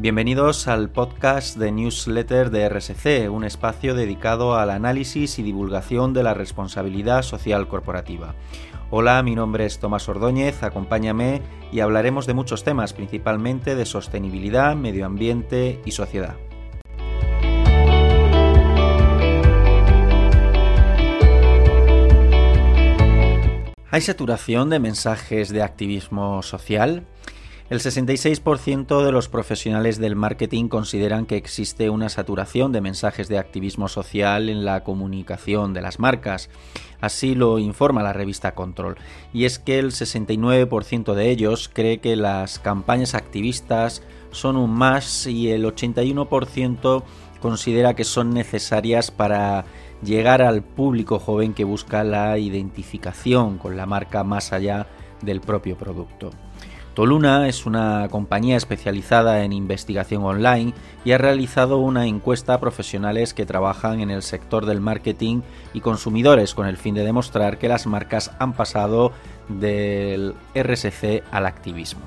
Bienvenidos al podcast de newsletter de RSC, un espacio dedicado al análisis y divulgación de la responsabilidad social corporativa. Hola, mi nombre es Tomás Ordóñez, acompáñame y hablaremos de muchos temas, principalmente de sostenibilidad, medio ambiente y sociedad. ¿Hay saturación de mensajes de activismo social? El 66% de los profesionales del marketing consideran que existe una saturación de mensajes de activismo social en la comunicación de las marcas. Así lo informa la revista Control. Y es que el 69% de ellos cree que las campañas activistas son un más y el 81% considera que son necesarias para llegar al público joven que busca la identificación con la marca más allá del propio producto. Toluna es una compañía especializada en investigación online y ha realizado una encuesta a profesionales que trabajan en el sector del marketing y consumidores con el fin de demostrar que las marcas han pasado del RSC al activismo.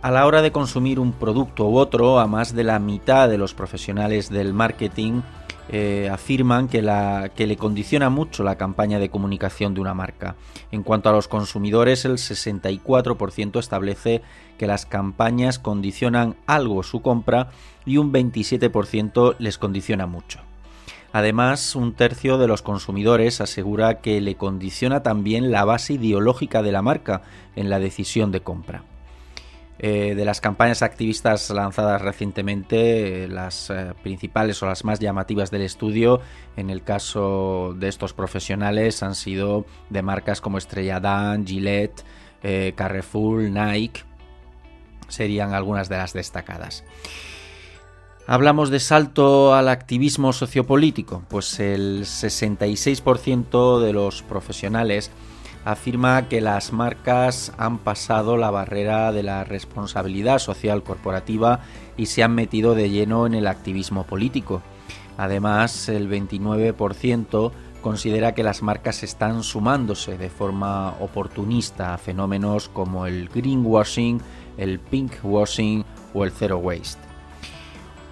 A la hora de consumir un producto u otro, a más de la mitad de los profesionales del marketing eh, afirman que, la, que le condiciona mucho la campaña de comunicación de una marca. En cuanto a los consumidores, el 64% establece que las campañas condicionan algo su compra y un 27% les condiciona mucho. Además, un tercio de los consumidores asegura que le condiciona también la base ideológica de la marca en la decisión de compra. Eh, de las campañas activistas lanzadas recientemente, eh, las eh, principales o las más llamativas del estudio, en el caso de estos profesionales, han sido de marcas como Estrella Dan, Gillette, Carrefour, Nike, serían algunas de las destacadas. Hablamos de salto al activismo sociopolítico, pues el 66% de los profesionales afirma que las marcas han pasado la barrera de la responsabilidad social corporativa y se han metido de lleno en el activismo político. Además, el 29% considera que las marcas están sumándose de forma oportunista a fenómenos como el greenwashing, el pinkwashing o el zero waste.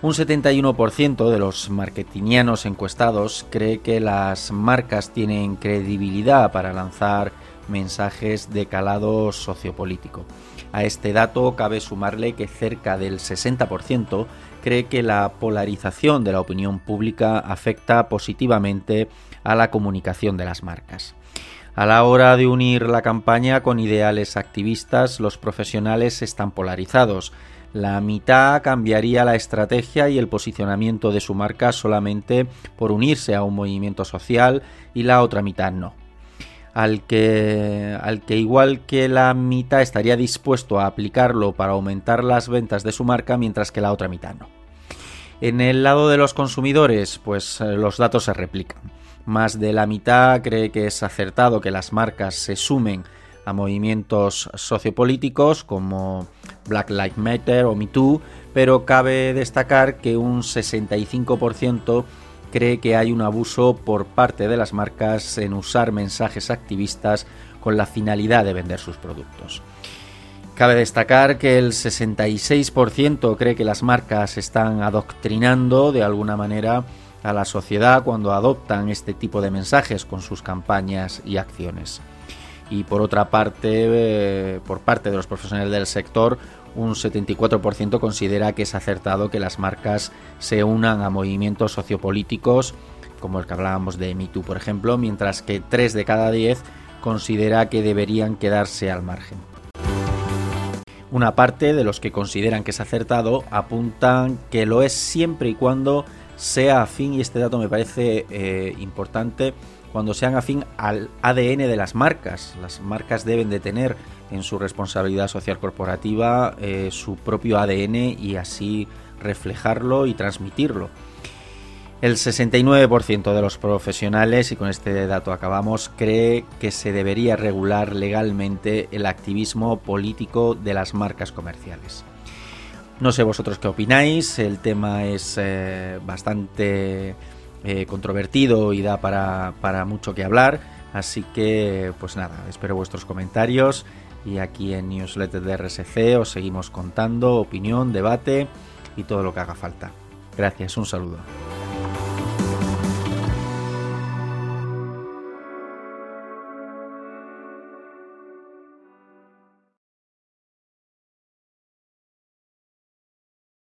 Un 71% de los marketingianos encuestados cree que las marcas tienen credibilidad para lanzar mensajes de calado sociopolítico. A este dato cabe sumarle que cerca del 60% cree que la polarización de la opinión pública afecta positivamente a la comunicación de las marcas. A la hora de unir la campaña con ideales activistas, los profesionales están polarizados la mitad cambiaría la estrategia y el posicionamiento de su marca solamente por unirse a un movimiento social y la otra mitad no. Al que, al que igual que la mitad estaría dispuesto a aplicarlo para aumentar las ventas de su marca, mientras que la otra mitad no. En el lado de los consumidores, pues eh, los datos se replican. Más de la mitad cree que es acertado que las marcas se sumen a movimientos sociopolíticos como Black Lives Matter o Me Too, pero cabe destacar que un 65% cree que hay un abuso por parte de las marcas en usar mensajes activistas con la finalidad de vender sus productos. Cabe destacar que el 66% cree que las marcas están adoctrinando de alguna manera a la sociedad cuando adoptan este tipo de mensajes con sus campañas y acciones y por otra parte, eh, por parte de los profesionales del sector, un 74% considera que es acertado que las marcas se unan a movimientos sociopolíticos, como el que hablábamos de MeToo, por ejemplo, mientras que 3 de cada 10 considera que deberían quedarse al margen. Una parte de los que consideran que es acertado apuntan que lo es siempre y cuando sea afín, y este dato me parece eh, importante, cuando sean afín al ADN de las marcas. Las marcas deben de tener en su responsabilidad social corporativa eh, su propio ADN y así reflejarlo y transmitirlo. El 69% de los profesionales, y con este dato acabamos, cree que se debería regular legalmente el activismo político de las marcas comerciales. No sé vosotros qué opináis, el tema es eh, bastante eh, controvertido y da para, mucho que hablar. Así que, pues nada, espero vuestros comentarios y aquí en Newsletter de RSC os seguimos contando opinión, debate y todo lo que haga falta. Gracias, un saludo.